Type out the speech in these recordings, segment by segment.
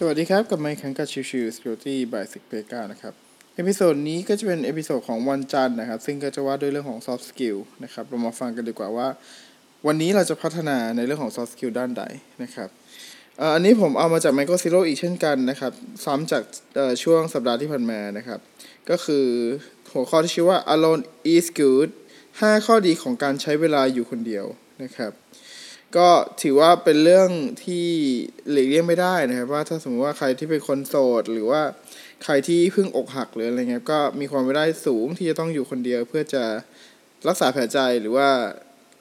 สวัสดีครับ กับไมค์คังกับชิวชิว Security by s i g p e g a นะครับ episode นี้ก็จะเป็น episode ของวันจันทร์นะครับ ซึ่งก็จะว่าด้วยเรื่องของ soft skill นะครับ เรามาฟังกันดีกว่าว่า วันนี้เราจะพัฒนาในเรื่องของ soft skill ด้านใดนะครับอันนี้ผมเอามาจาก Michael Zero อีกเช่นกันนะครับ ซ้ำจากช่วงสัปดาห์ที่ผ่านมานะครับ ก็คือหัวข้อที่ชื่อว่า alone is good 5 ข้อดีของการใช้เวลาอยู่คนเดียวนะครับ ก็ถือว่าเป็นเรื่องที่หลีกเลี่ยงไม่ได้นะครับว่าถ้าสมมติว่าใครที่เป็นคนโสดหรือว่าใครที่เพิ่งอกหักหรืออะไรเงี้ยก็มีความไม่ได้สูงที่จะต้องอยู่คนเดียว เพื่อจะรักษาแผลใจหรือว่า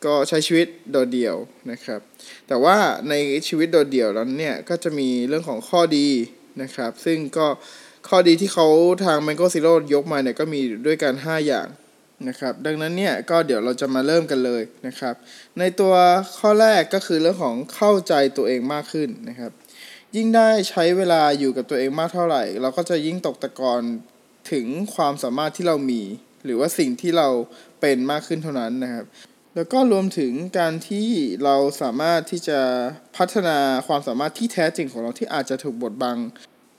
ก็ใช้ชีวิตโดดเดี่ยวนะครับ แต่ว่าในชีวิตโดดเดี่ยวนั้นเนี่ยก็จะมีเรื่องของข้อดีนะครับ ซึ่งก็ข้อดีที่เขาทาง Mango Zero ยกมาเนี่ยก็มีด้วยกัน 5 อย่าง นะครับดังนั้นเนี่ยก็เดี๋ยวเราจะมาเริ่มกันเลยนะครับ ในตัวข้อแรกก็คือเรื่องของเข้าใจตัวเองมากขึ้นนะครับ ยิ่งได้ใช้เวลาอยู่กับตัวเองมากเท่าไหร่ เราก็จะยิ่งตกตะกอนถึงความสามารถที่เรามี หรือว่าสิ่งที่เราเป็นมากขึ้นเท่านั้นนะครับ แล้วก็รวมถึงการที่เราสามารถที่จะพัฒนาความสามารถที่แท้จริงของเราที่อาจจะถูกบดบัง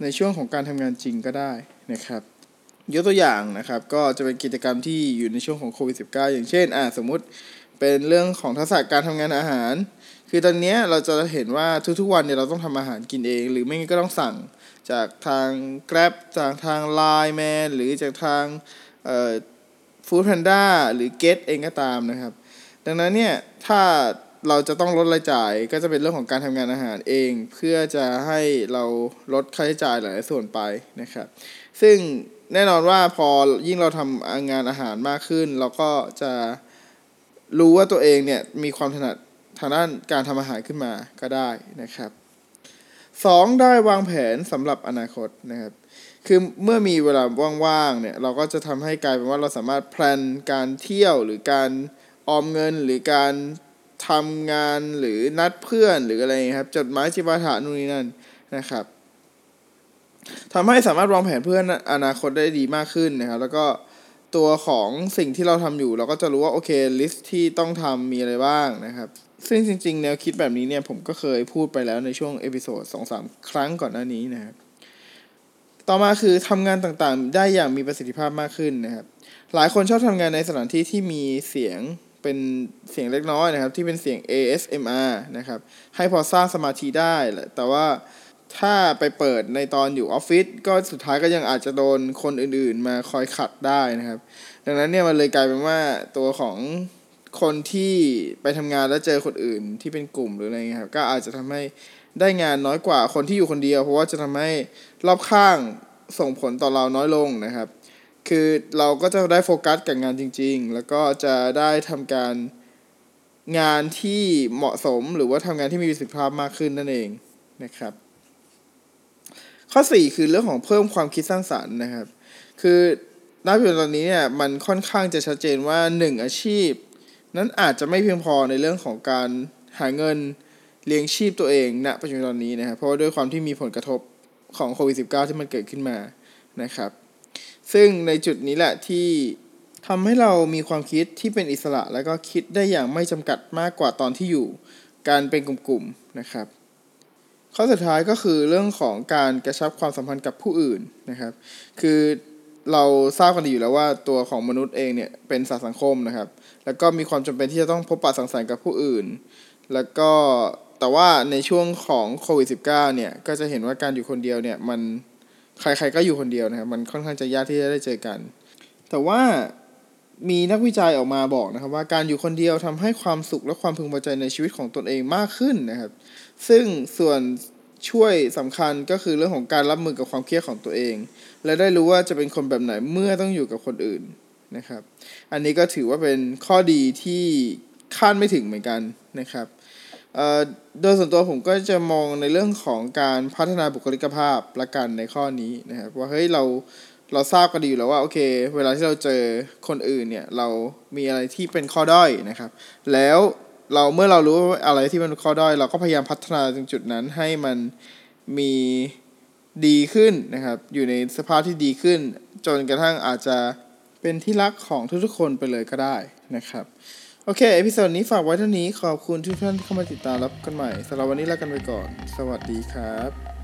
ในช่วงของการทำงานจริงก็ได้นะครับ ยกตัวอย่างนะครับ ก็จะเป็นกิจกรรมที่อยู่ในช่วงของโควิด -19 อย่างเช่นอ่าสมมุติเป็นเรื่องของทักษะการทำงานอาหาร คือตอนเนี้ยเราจะเห็นว่าทุกๆวันเนี่ยเราต้องทำอาหารกินเอง หรือไม่งั้นก็ต้องสั่งจากทาง Grab จากทาง Line Man หรือจากทางเอ่อ Food Panda หรือ Get เองก็ตามนะครับ ดังนั้นเนี่ยถ้า เราจะต้องลดรายจ่ายก็จะเป็นเรื่องของการทำงานอาหารเอง เพื่อจะให้เราลดค่าใช้จ่ายหลายส่วนไปนะครับ ซึ่งแน่นอนว่าพอยิ่งเราทำงานอาหารมากขึ้น เราก็จะรู้ว่าตัวเองเนี่ยมีความถนัดทางด้านการทำอาหารขึ้นมาก็ได้นะครับสองได้วางแผนสำหรับอนาคตนะครับคือเมื่อมีเวลาว่างๆเนี่ยเราก็จะทำให้กลายเป็นว่าเราสามารถแพลนการเที่ยวหรือการออมเงินหรือการ ทำงานหรือนัดเพื่อนหรืออะไรครับ จดหมายจิปาถะนู่นนี่นั่นนะครับทำให้สามารถวางแผนเพื่ออนาคตได้ดีมากขึ้นนะครับ แล้วก็ตัวของสิ่งที่เราทำอยู่ เราก็จะรู้ว่าโอเค list ที่ต้องทำมีอะไรบ้างนะครับ ซึ่งจริง ๆ แนวคิดแบบนี้เนี่ยผมก็เคยพูดไปแล้วในช่วง episode สองสามครั้งก่อนหน้านี้นะครับต่อมาคือทำงานต่างๆ ได้อย่างมีประสิทธิภาพมากขึ้นนะครับ หลายคนชอบทำงานในสถานที่ที่มีเสียง เป็นเสียงเล็กน้อยนะครับ ที่เป็นเสียง ASMR นะครับ ให้พอสร้างสมาธิได้แหละแต่ว่าถ้าไปเปิดในตอนอยู่ออฟฟิศก็สุดท้ายก็ยังอาจจะโดนคนอื่นๆ มาคอยขัดได้นะครับ ดังนั้นเนี่ยมันเลยกลายเป็นว่าตัวของคนที่ไปทำงานแล้วเจอคนอื่นที่เป็นกลุ่มหรืออะไรเงี้ยครับก็อาจจะทำให้ได้งานน้อยกว่าคนที่อยู่คนเดียว เพราะว่าจะทำให้รอบข้างส่งผลต่อเราน้อยลงนะครับ คือเราก็จะได้โฟกัสกับงานจริง ๆ แล้วก็จะได้ทำการงานที่เหมาะสมหรือว่าทำงานที่มีประสิทธิภาพมากขึ้นนั่นเองนะครับ ข้อ 4 คือเรื่องของเพิ่มความคิดสร้างสารรค์นะครับ คือณปัจจุบันตอนนี้เนี่ยมันค่อนข้างจะชัดเจนว่า 1 อาชีพ นั้นอาจจะไม่เพียงพอในเรื่องของการหาเงินเลี้ยงชีพตัวเองณปัจจุบันตอนนี้นะครับเพราะว่าด้วยความที่มีผลกระทบของโควิด -19 ที่มันเกิดขึ้นมานะครับ ซึ่งในจุดนี้แหละที่ทำให้เรามีความคิดที่เป็นอิสระ แล้วก็คิดได้อย่างไม่จำกัดมากกว่าตอนที่อยู่การเป็นกลุ่มๆนะครับ ข้อสุดท้ายก็คือเรื่องของการกระชับความสัมพันธ์กับผู้อื่นนะครับ คือเราทราบกันดีอยู่แล้วว่าตัวของมนุษย์เองเนี่ยเป็นสัตว์สังคมนะครับ แล้วก็มีความจำเป็นที่จะต้องพบปะสังสรรค์กับผู้อื่น แล้วก็แต่ว่าในช่วงของโควิด -19 เนี่ยก็จะเห็นว่าการอยู่คนเดียวเนี่ยมัน ใครๆก็อยู่คนเดียวนะครับมันค่อนข้างจะยากที่จะได้เจอกัน แต่ว่ามีนักวิจัยออกมาบอกนะครับ ว่าการอยู่คนเดียวทำให้ความสุขและความพึงพอใจในชีวิตของตนเองมากขึ้นนะครับ ซึ่งส่วนช่วยสำคัญก็คือเรื่องของการรับมือกับความเครียดของตัวเอง และได้รู้ว่าจะเป็นคนแบบไหนเมื่อต้องอยู่กับคนอื่นนะครับ อันนี้ก็ถือว่าเป็นข้อดีที่คาดไม่ถึงเหมือนกันนะครับ โดยส่วนตัวผมก็จะมองในเรื่องของการพัฒนาบุคลิกภาพละกันในข้อนี้นะครับว่าเฮ้ยเราเราทราบกันดีอยู่แล้วว่าโอเค เวลาที่เราเจอคนอื่นเนี่ยเรามีอะไรที่เป็นข้อด้อยนะครับ แล้วเราเมื่อเรารู้ว่าอะไรที่มันข้อด้อย เราก็พยายามพัฒนาตรงจุดนั้นให้มันมีดีขึ้นนะครับ อยู่ในสภาพที่ดีขึ้น จนกระทั่งอาจจะเป็นที่รักของทุกๆคนไปเลยก็ได้นะครับ โอเค episode นี้ฝากไว้เท่านี้ ขอบคุณทุกท่านที่เข้ามาติดตามรับกันใหม่สำหรับวันนี้ลากันไปก่อน สวัสดีครับ